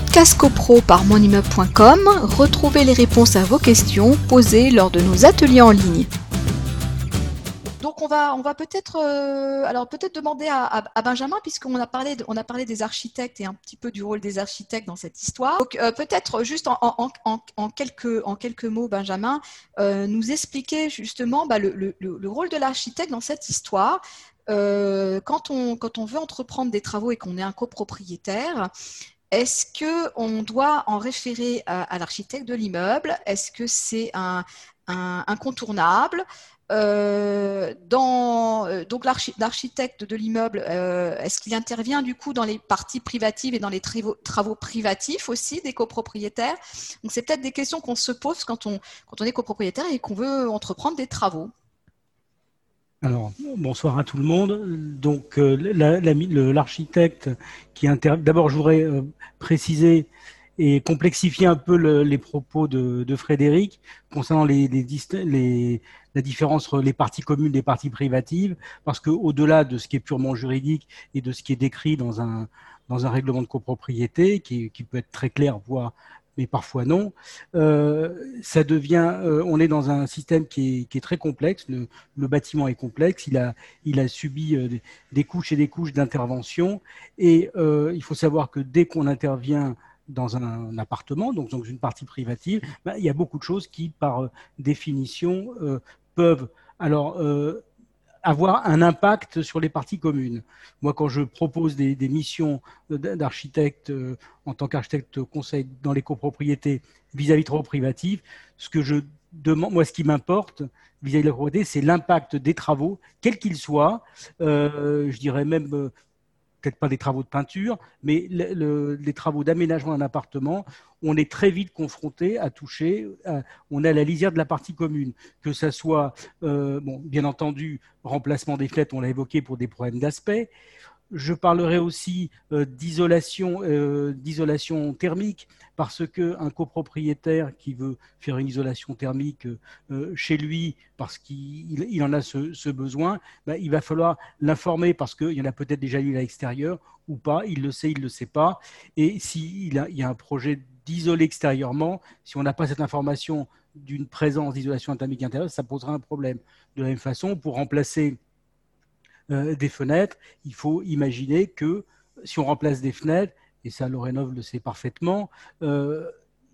podcast copro par monimmeuble.com, retrouvez les réponses à vos questions posées lors de nos ateliers en ligne. Donc on va, on va peut-être, euh, peut-être demander à, Benjamin, puisqu'on a parlé, a parlé des architectes et un petit peu du rôle des architectes dans cette histoire. Donc euh, peut-être juste en, quelques, en quelques mots, Benjamin, euh, nous expliquer justement bah, le, rôle de l'architecte dans cette histoire. quand, on, quand on veut entreprendre des travaux et qu'on est un copropriétaire, est-ce qu'on doit en référer à, l'architecte de l'immeuble? Est-ce que c'est un, incontournable? Euh, euh, donc l'architecte de l'immeuble, euh, est-ce qu'il intervient du coup dans les parties privatives et dans les travaux, privatifs aussi des copropriétaires? Donc c'est peut-être des questions qu'on se pose quand on est copropriétaire et qu'on veut entreprendre des travaux. Alors, bonsoir à tout le monde. Donc, l'architecte qui intervient. D'abord, je voudrais préciser et complexifier un peu les propos de, Frédéric concernant les, la différence entre les parties communes et les parties privatives, parce qu'au-delà de ce qui est purement juridique et de ce qui est décrit dans un, dans un règlement de copropriété, qui, qui peut être très clair, voire mais parfois non. Euh, ça devient, euh, on est dans un système qui est, qui est très complexe. Le, le, bâtiment est complexe. Il a, il a subi euh, des, couches et des couches d'intervention. Et euh, il faut savoir que dès qu'on intervient dans un appartement, donc dans une partie privative, ben, il y a beaucoup de choses qui, par euh, définition, peuvent alors euh, avoir un impact sur les parties communes. Moi, quand je propose des, missions d'architecte en tant qu'architecte conseil dans les copropriétés vis-à-vis de travaux privatifs, ce que je demande, moi, ce qui m'importe vis-à-vis de la copropriété, c'est l'impact des travaux, quels qu'ils soient. je dirais même peut-être pas des travaux de peinture, mais les travaux d'aménagement d'un appartement, on est très vite confronté à toucher, on est à la lisière de la partie commune, que ça soit, euh, bien entendu, remplacement des fenêtres, on l'a évoqué pour des problèmes d'aspect, je parlerai aussi euh, d'isolation, euh, d'isolation thermique, parce qu'un copropriétaire qui veut faire une isolation thermique euh, chez lui, parce qu'il en a ce, besoin, ben, il va falloir l'informer, parce qu'il y en a peut-être déjà eu à l'extérieur ou pas, il le sait, il ne le sait pas. Et s'il y a un projet d'isoler extérieurement, si on n'a pas cette information d'une présence d'isolation thermique intérieure, ça posera un problème. De la même façon, pour remplacer des fenêtres, il faut imaginer que si on remplace des fenêtres, et ça Lorenov le sait parfaitement, euh,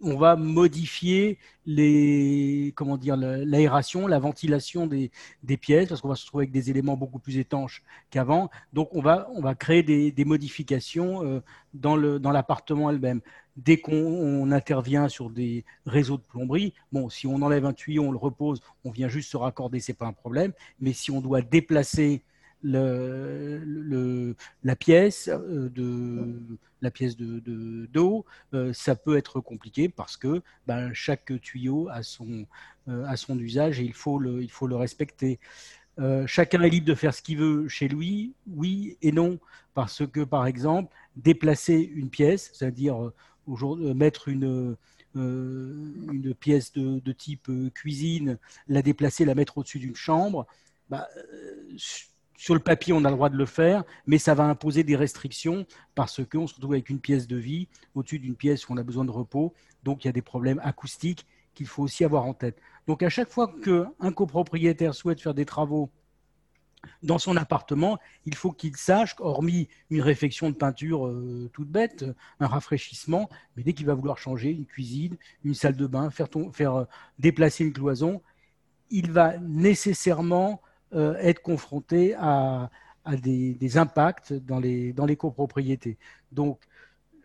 on va modifier les, comment dire, l'aération, la ventilation des, pièces, parce qu'on va se retrouver avec des éléments beaucoup plus étanches qu'avant. Donc, on va, on va créer des, modifications euh, dans l'appartement elle-même. Dès qu'on intervient sur des réseaux de plomberie, bon, si on enlève un tuyau, on le repose, on vient juste se raccorder, c'est pas un problème. Mais si on doit déplacer la pièce euh, de la pièce de d'eau, euh, ça peut être compliqué parce que ben, chaque tuyau a son euh, a son usage et il faut le il faut le respecter. chacun est libre de faire ce qu'il veut chez lui, oui et non, parce que par exemple déplacer une pièce, c'est-à-dire mettre une une pièce de, de, type cuisine, la déplacer, la mettre au-dessus d'une chambre, bah, sur le papier, on a le droit de le faire, mais ça va imposer des restrictions parce qu'on se retrouve avec une pièce de vie au-dessus d'une pièce où on a besoin de repos. Donc, il y a des problèmes acoustiques qu'il faut aussi avoir en tête. Donc, à chaque fois qu'un copropriétaire souhaite faire des travaux dans son appartement, il faut qu'il sache, hormis une réfection de peinture euh, toute bête, un rafraîchissement, mais dès qu'il va vouloir changer une cuisine, une salle de bain, faire, euh, déplacer une cloison, il va nécessairement euh, être confronté à, des, impacts dans les, copropriétés. Donc,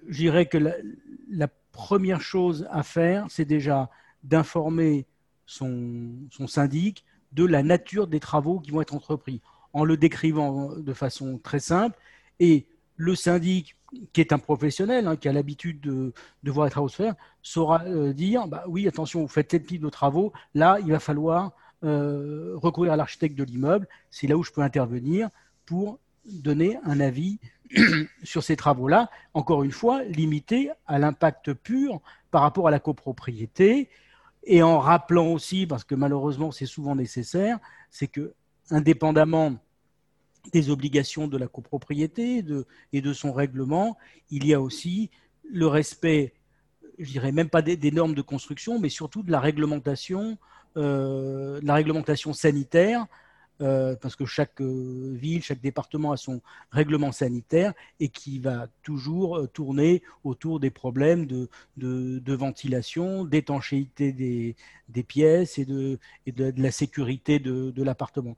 je dirais que la, première chose à faire, c'est déjà d'informer son, syndic de la nature des travaux qui vont être entrepris, en le décrivant de façon très simple. Et le syndic, qui est un professionnel, hein, qui a l'habitude de, de, voir les travaux se faire, saura euh, dire bah, oui, attention, vous faites tel type de travaux, là, il va falloir euh, recourir à l'architecte de l'immeuble. C'est là où je peux intervenir pour donner un avis sur ces travaux-là, encore une fois, limité à l'impact pur par rapport à la copropriété, et en rappelant aussi, parce que malheureusement c'est souvent nécessaire, c'est que indépendamment des obligations de la copropriété et de son règlement, il y a aussi le respect, je dirais même pas des, normes de construction, mais surtout de la réglementation, euh, la réglementation sanitaire, euh, parce que chaque euh, ville, chaque département a son règlement sanitaire et qui va toujours tourner autour des problèmes de, de, ventilation, d'étanchéité des, pièces et de, de, la sécurité de, de l'appartement.